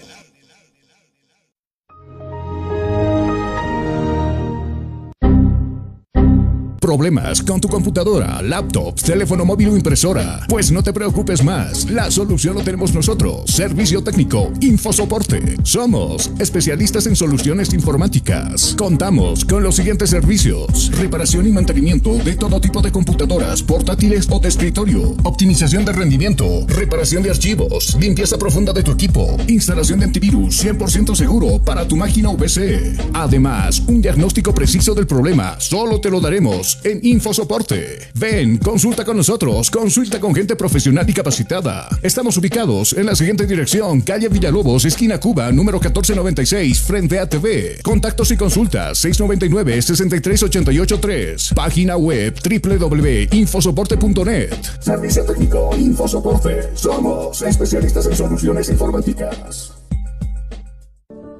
¿Problemas con tu computadora, laptop, teléfono móvil o impresora? Pues no te preocupes más, la solución lo tenemos nosotros. Servicio técnico, infosoporte. Somos especialistas en soluciones informáticas. Contamos con los siguientes servicios: reparación y mantenimiento de todo tipo de computadoras, portátiles o de escritorio, optimización de rendimiento, reparación de archivos, limpieza profunda de tu equipo, instalación de antivirus 100% seguro para tu máquina VC. Además, un diagnóstico preciso del problema solo te lo daremos en InfoSoporte. Ven, consulta con nosotros, consulta con gente profesional y capacitada. Estamos ubicados en la siguiente dirección, calle Villalobos, esquina Cuba, número 1496, frente a TV. Contactos y consultas 699-63883. Página web www.infosoporte.net. Servicio técnico InfoSoporte. Somos especialistas en soluciones informáticas.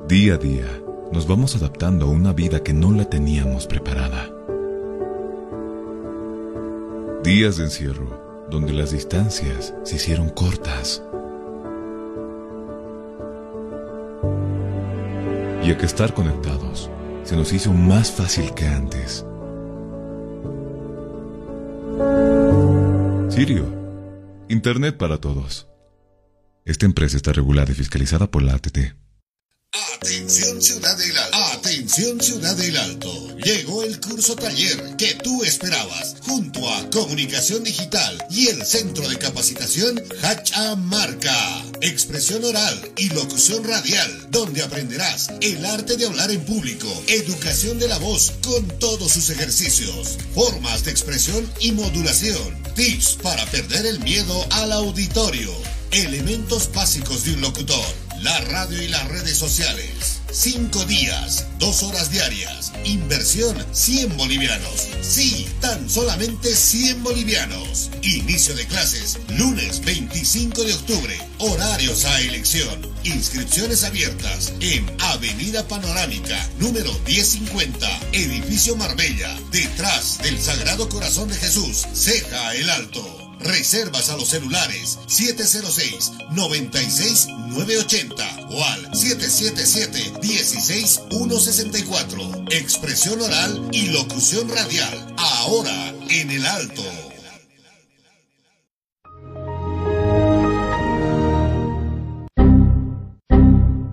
Día a día, nos vamos adaptando a una vida que no la teníamos preparada. Días de encierro, donde las distancias se hicieron cortas. Y a que estar conectados se nos hizo más fácil que antes. Sirio, Internet para todos. Esta empresa está regulada y fiscalizada por la ATT. Atención Ciudad. Atención Ciudad del Alto. Llegó el curso taller que tú esperabas junto a Comunicación Digital y el Centro de Capacitación Hacha Marca. Expresión oral y locución radial, donde aprenderás el arte de hablar en público, educación de la voz con todos sus ejercicios, formas de expresión y modulación, tips para perder el miedo al auditorio, elementos básicos de un locutor la radio y las redes sociales. 5 días, 2 horas diarias. Inversión 100 bolivianos. Sí, tan solamente 100 bolivianos. Inicio de clases lunes 25 de octubre. Horarios a elección. Inscripciones abiertas en Avenida Panorámica, número 1050, Edificio Marbella, detrás del Sagrado Corazón de Jesús, Ceja el Alto. Reservas a los celulares 706-96-980 o al 777-16164. Expresión oral y locución radial. Ahora en el alto.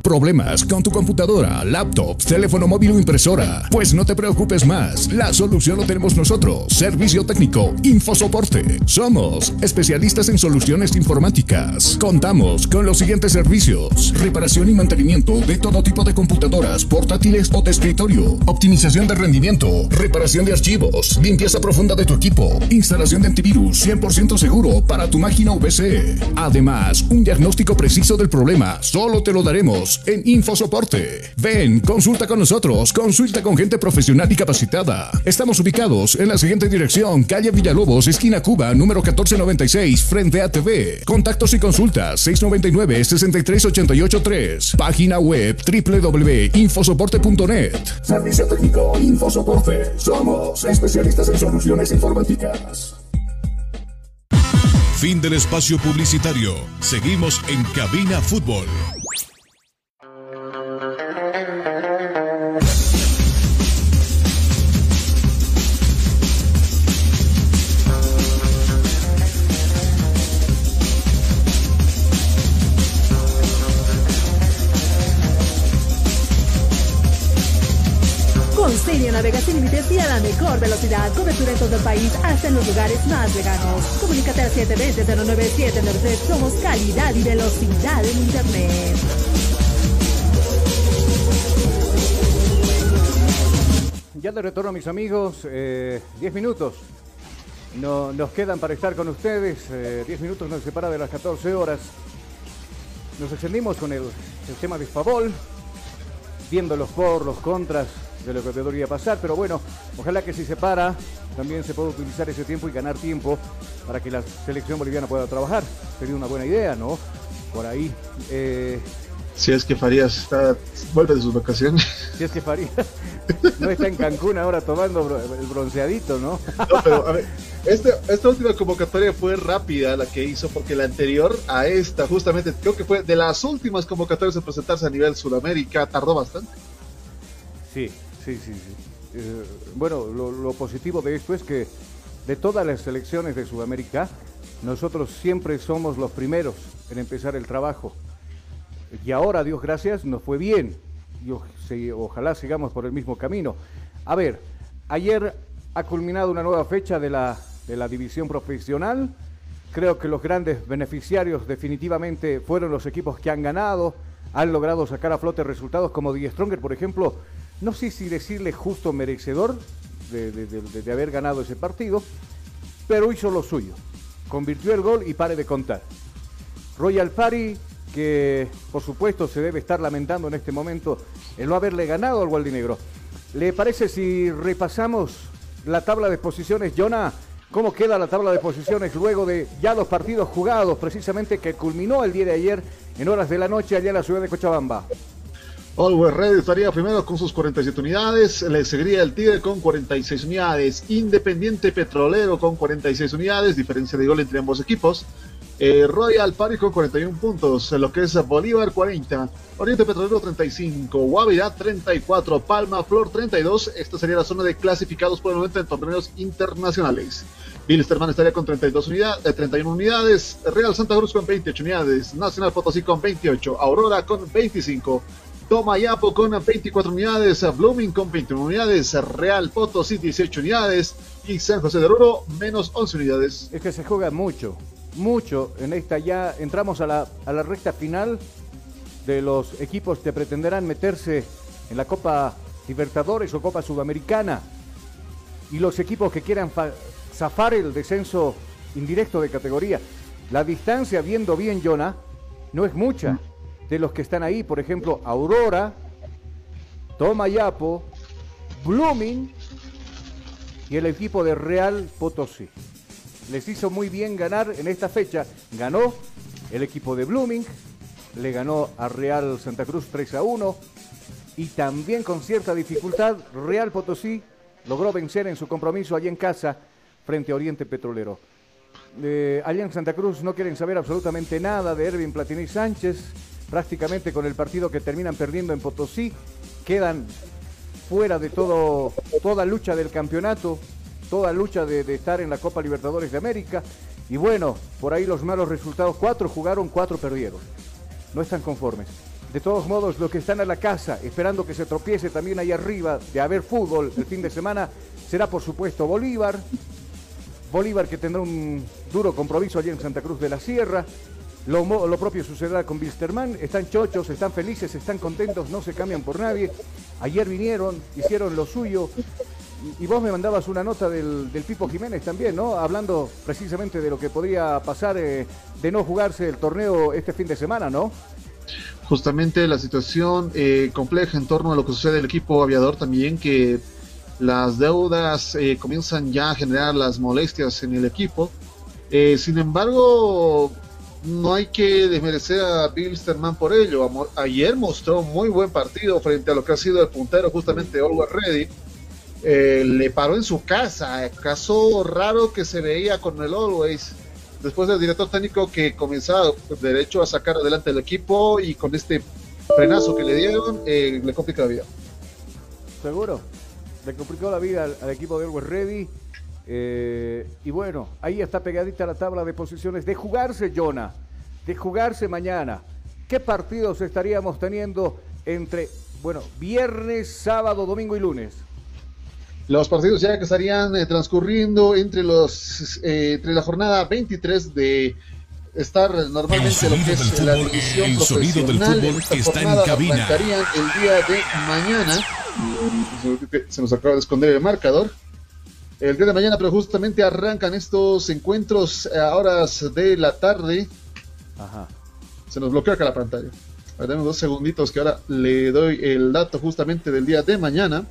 ¿Problemas con tu computadora, laptop, teléfono móvil o impresora? Pues no te preocupes más. La solución lo tenemos nosotros. Servicio técnico, infosoporte. Somos especialistas en soluciones informáticas. Contamos con los siguientes servicios: reparación y mantenimiento de todo tipo de computadoras, portátiles o de escritorio, optimización de rendimiento, reparación de archivos, limpieza profunda de tu equipo, instalación de antivirus 100% seguro para tu máquina VC. Además, un diagnóstico preciso del problema solo te lo daremos en Infosoporte. Ven, consulta con nosotros, consulta con gente profesional y capacitada. Estamos ubicados en la siguiente dirección, calle Villalobos, esquina Cuba, número 1496, frente a TV. Contactos y consultas 699-63883. Página web www.infosoporte.net. Servicio técnico Infosoporte. Somos especialistas en soluciones informáticas. Fin del espacio publicitario. Seguimos en Cabina Fútbol. Navega sin límites y a la mejor velocidad. Cobertura en todo el país, hasta en los lugares más lejanos. Comunícate al 720-09793. Somos calidad y velocidad en Internet. Ya de retorno, mis amigos, 10 eh, minutos. No, nos quedan para estar con ustedes. 10 eh, minutos nos separa de las 14 horas. Nos extendimos con el, el tema de Favol, viendo los por, los contras de lo que debería pasar. Pero bueno, ojalá que si se para, también se pueda utilizar ese tiempo y ganar tiempo para que la selección boliviana pueda trabajar. Sería una buena idea, ¿no? Por ahí. Eh, si es que Farías está, vuelve de sus vacaciones. Si es que Farías no está en Cancún ahora tomando el bronceadito, ¿no? No, pero a ver, este, esta última convocatoria fue rápida la que hizo, porque la anterior a esta, justamente, creo que fue de las últimas convocatorias en presentarse a nivel Sudamérica, tardó bastante. Sí, sí, sí, sí. Eh, bueno, lo, positivo de esto es que de todas las selecciones de Sudamérica, nosotros siempre somos los primeros en empezar el trabajo. Y ahora, Dios gracias, nos fue bien. Y ojalá sigamos por el mismo camino. A ver, ayer ha culminado una nueva fecha de la, de la división profesional. Creo que los grandes beneficiarios definitivamente fueron los equipos que han ganado, han logrado sacar a flote resultados como Die Stronger, por ejemplo. No sé si decirle justo merecedor de, haber ganado ese partido, pero hizo lo suyo. Convirtió el gol y pare de contar. Royal Party, que por supuesto se debe estar lamentando en este momento el no haberle ganado al Gualdinegro. ¿Le parece si repasamos la tabla de posiciones, Jonah? ¿Cómo queda la tabla de posiciones luego de ya los partidos jugados, precisamente que culminó el día de ayer en horas de la noche allá en la ciudad de Cochabamba? Always Red estaría primero con sus 47 unidades, le seguiría el Tigre con 46 unidades, Independiente Petrolero con 46 unidades, diferencia de gol entre ambos equipos, eh, Royal Party con 41 puntos, lo que es Bolívar 40, Oriente Petrolero 35, Guavirá 34, Palma Flor 32, esta sería la zona de clasificados por el momento en torneos internacionales. Bilsterman estaría con 32 unidades, eh, 31 unidades, Real Santa Cruz con 28 unidades, Nacional Potosí con 28, Aurora con 25, Tomayapo con 24 unidades, Blooming con 21 unidades, Real Potosí 18 unidades y San José de Oruro menos 11 unidades. Es que se juega mucho, mucho en esta ya. Entramos a la, a la recta final de los equipos que pretenderán meterse en la Copa Libertadores o Copa Sudamericana. Y los equipos que quieran fa- zafar el descenso indirecto de categoría. La distancia, viendo bien, Jonah, no es mucha. De los que están ahí, por ejemplo, Aurora Tomayapo, Blooming y el equipo de Real Potosí. Les hizo muy bien ganar en esta fecha. Ganó el equipo de Blooming, le ganó a Real Santa Cruz 3 a 1 y también con cierta dificultad Real Potosí logró vencer en su compromiso allí en casa frente a Oriente Petrolero. Eh, allá en Santa Cruz no quieren saber absolutamente nada de Ervin Platini Sánchez, prácticamente con el partido que terminan perdiendo en Potosí, quedan fuera de todo, toda lucha del campeonato, toda lucha de, de estar en la Copa Libertadores de América. Y bueno, por ahí los malos resultados, cuatro jugaron, cuatro perdieron. No están conformes. De todos modos, los que están a la casa esperando que se tropiece también ahí arriba de haber fútbol el fin de semana, será por supuesto Bolívar. Bolívar que tendrá un duro compromiso allí en Santa Cruz de la Sierra. Lo, propio sucederá con Wilstermann. Están chochos, están felices, están contentos, no se cambian por nadie. Ayer vinieron, hicieron lo suyo. Y- vos me mandabas una nota del, del Pipo Jiménez también, ¿no? Hablando precisamente de lo que podría pasar eh, de no jugarse el torneo este fin de semana, ¿no? justamente la situación eh, compleja en torno a lo que sucede el equipo aviador también, que las deudas eh, comienzan ya a generar las molestias en el equipo. Sin embargo, no hay que desmerecer a Bill Sterman por ello. Ayer mostró muy buen partido frente a lo que ha sido el puntero, justamente Always Ready. Eh, le paró en su casa, caso raro que se veía con el Always después del director técnico que comenzaba derecho a sacar adelante el equipo y con este frenazo que le dieron, eh, le complica la vida. Seguro. Le complicó la vida al, al equipo de Always Ready. Eh, y bueno, ahí está pegadita la tabla de posiciones de jugarse, Jonah. De jugarse mañana. ¿Qué partidos estaríamos teniendo entre, bueno, viernes, sábado, domingo y lunes? Los partidos ya que estarían eh, transcurriendo entre los eh, entre la jornada 23 de estar normalmente lo que es del la fútbol, división el sonido del fútbol esta está en cabina. el día de mañana se nos acaba de esconder el marcador el día de mañana pero justamente arrancan estos encuentros a horas de la tarde Ajá. se nos bloqueó acá la pantalla dame dos segunditos que ahora le doy el dato justamente del día de mañana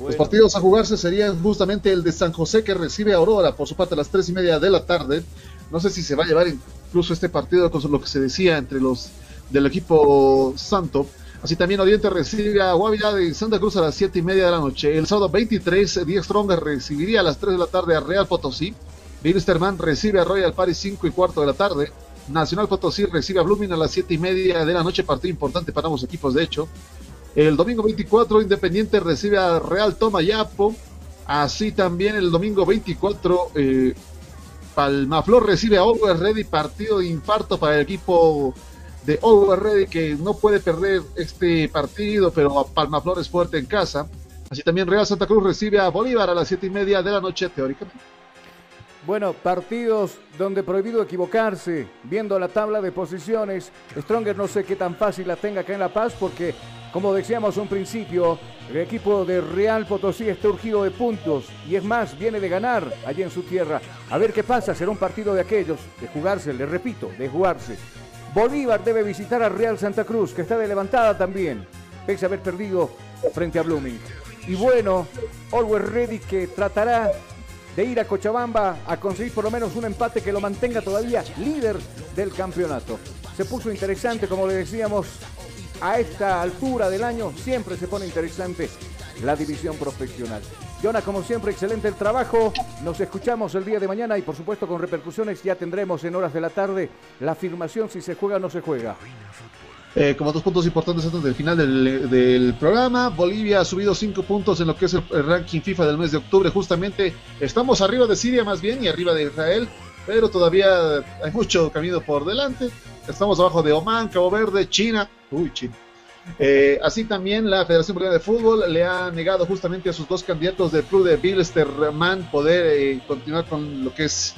los partidos a jugarse serían justamente el de San José que recibe a Aurora por su parte a las tres y media de la tarde. No sé si se va a llevar incluso este partido con lo que se decía entre los del equipo Santo. Así también Oriente recibe a Guavira de Santa Cruz a las siete y media de la noche. El sábado 23, Díaz Stronger recibiría a las 3 de la tarde a Real Potosí. Bilsterman recibe a Royal Paris 5 y cuarto de la tarde. Nacional Potosí recibe a Blooming a las siete y media de la noche, partido importante para ambos equipos de hecho. El domingo 24, Independiente recibe a Real Tomayapo. Así también el domingo 24, eh, Palmaflor recibe a Always Ready, partido de infarto para el equipo de Always Ready que no puede perder este partido, pero Palmaflor es fuerte en casa. Así también Real Santa Cruz recibe a Bolívar a las siete y media de la noche, teóricamente. Bueno, partidos donde prohibido equivocarse, viendo la tabla de posiciones. Stronger no sé qué tan fácil la tenga acá en La Paz porque, como decíamos un principio, el equipo de Real Potosí está urgido de puntos y es más, viene de ganar allí en su tierra. A ver qué pasa, será un partido de aquellos, de jugarse, le repito, de jugarse. Bolívar debe visitar a Real Santa Cruz, que está de levantada también, pese a haber perdido frente a Blooming. Y bueno, Always Ready que tratará de ir a Cochabamba a conseguir por lo menos un empate que lo mantenga todavía líder del campeonato. Se puso interesante, como le decíamos, a esta altura del año siempre se pone interesante la división profesional. Jonah, como siempre, excelente el trabajo. Nos escuchamos el día de mañana y por supuesto con repercusiones ya tendremos en horas de la tarde la afirmación si se juega o no se juega. Eh, como dos puntos importantes antes del final del, programa, Bolivia ha subido cinco puntos en lo que es el, el ranking FIFA del mes de octubre. Justamente estamos arriba de Siria más bien y arriba de Israel, pero todavía hay mucho camino por delante. Estamos abajo de Oman, Cabo Verde, China. Uy, China. Eh, así también la Federación Boliviana de Fútbol le ha negado justamente a sus dos candidatos del club de Bilsterman poder eh, continuar con lo que es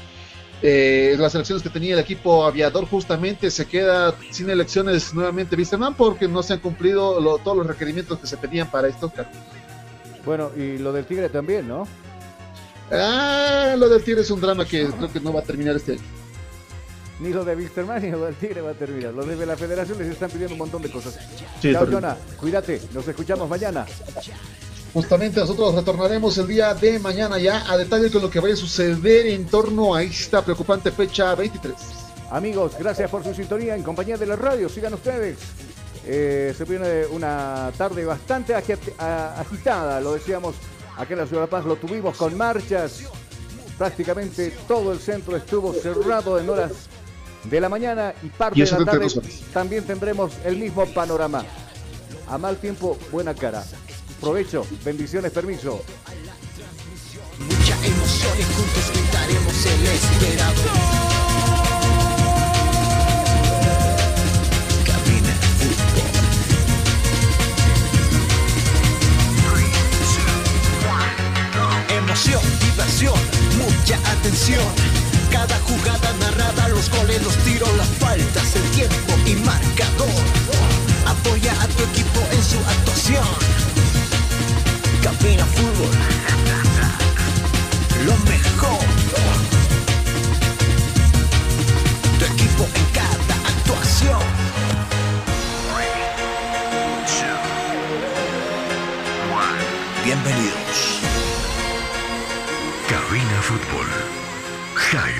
eh, las elecciones que tenía el equipo aviador justamente se queda sin elecciones nuevamente Bilsterman porque no se han cumplido lo- todos los requerimientos que se pedían para cargos. Bueno, y lo del Tigre también, ¿no? Ah, lo del Tigre es un drama que creo que no va a terminar este año. Ni lo de Wisterman ni lo del Tigre va a terminar. Los de la federación les están pidiendo un montón de cosas. Sí, Chao, terrible. Jonah. Cuídate. Nos escuchamos mañana. Justamente nosotros retornaremos el día de mañana ya a detalle con lo que vaya a suceder en torno a esta preocupante fecha 23. Amigos, gracias por su sintonía en compañía de la radio. Sigan ustedes. Eh, se viene una tarde bastante agitada, lo decíamos acá en la Ciudad de Paz, lo tuvimos con marchas. Prácticamente todo el centro estuvo cerrado en horas de la mañana y parte Y de la de tarde. También tendremos el mismo panorama. A mal tiempo, buena cara. Provecho, bendiciones, permiso. Mucha emoción y juntos gritaremos el esperado. Cabina Fútbol. Emoción, diversión, mucha atención cada jugada narrada, los goles, los tiros, las faltas, el tiempo y marcador. Apoya a tu equipo en su actuación. Cabina Fútbol. Lo mejor. Tu equipo en cada actuación. Bienvenidos. Cabina Fútbol. Hype